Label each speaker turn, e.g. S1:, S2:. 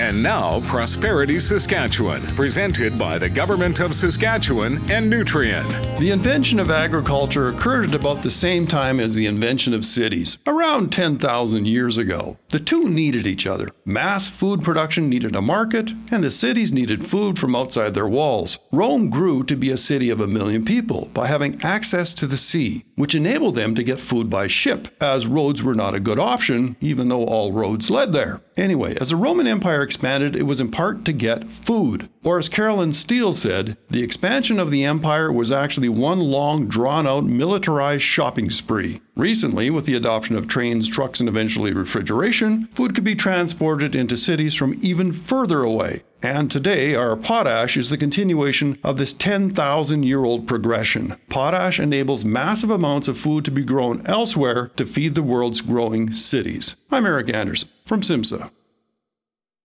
S1: And now, Prosperity Saskatchewan, presented by the Government of Saskatchewan and Nutrien.
S2: The invention of agriculture occurred at about the same time as the invention of cities, around 10,000 years ago. The two needed each other. Mass food production needed a market, and the cities needed food from outside their walls. Rome grew to be a city of a million people by having access to the sea, which enabled them to get food by ship, as roads were not a good option, even though all roads led there. Anyway, as the Roman Empire expanded, it was in part to get food. Or as Carolyn Steel said, the expansion of the empire was actually one long, drawn out, militarized shopping spree. Recently, with the adoption of trains, trucks, and eventually refrigeration, food could be transported into cities from even further away. And today, our potash is the continuation of this 10,000 year old progression. Potash enables massive amounts of food to be grown elsewhere to feed the world's growing cities. I'm Eric Anderson from SIMSA.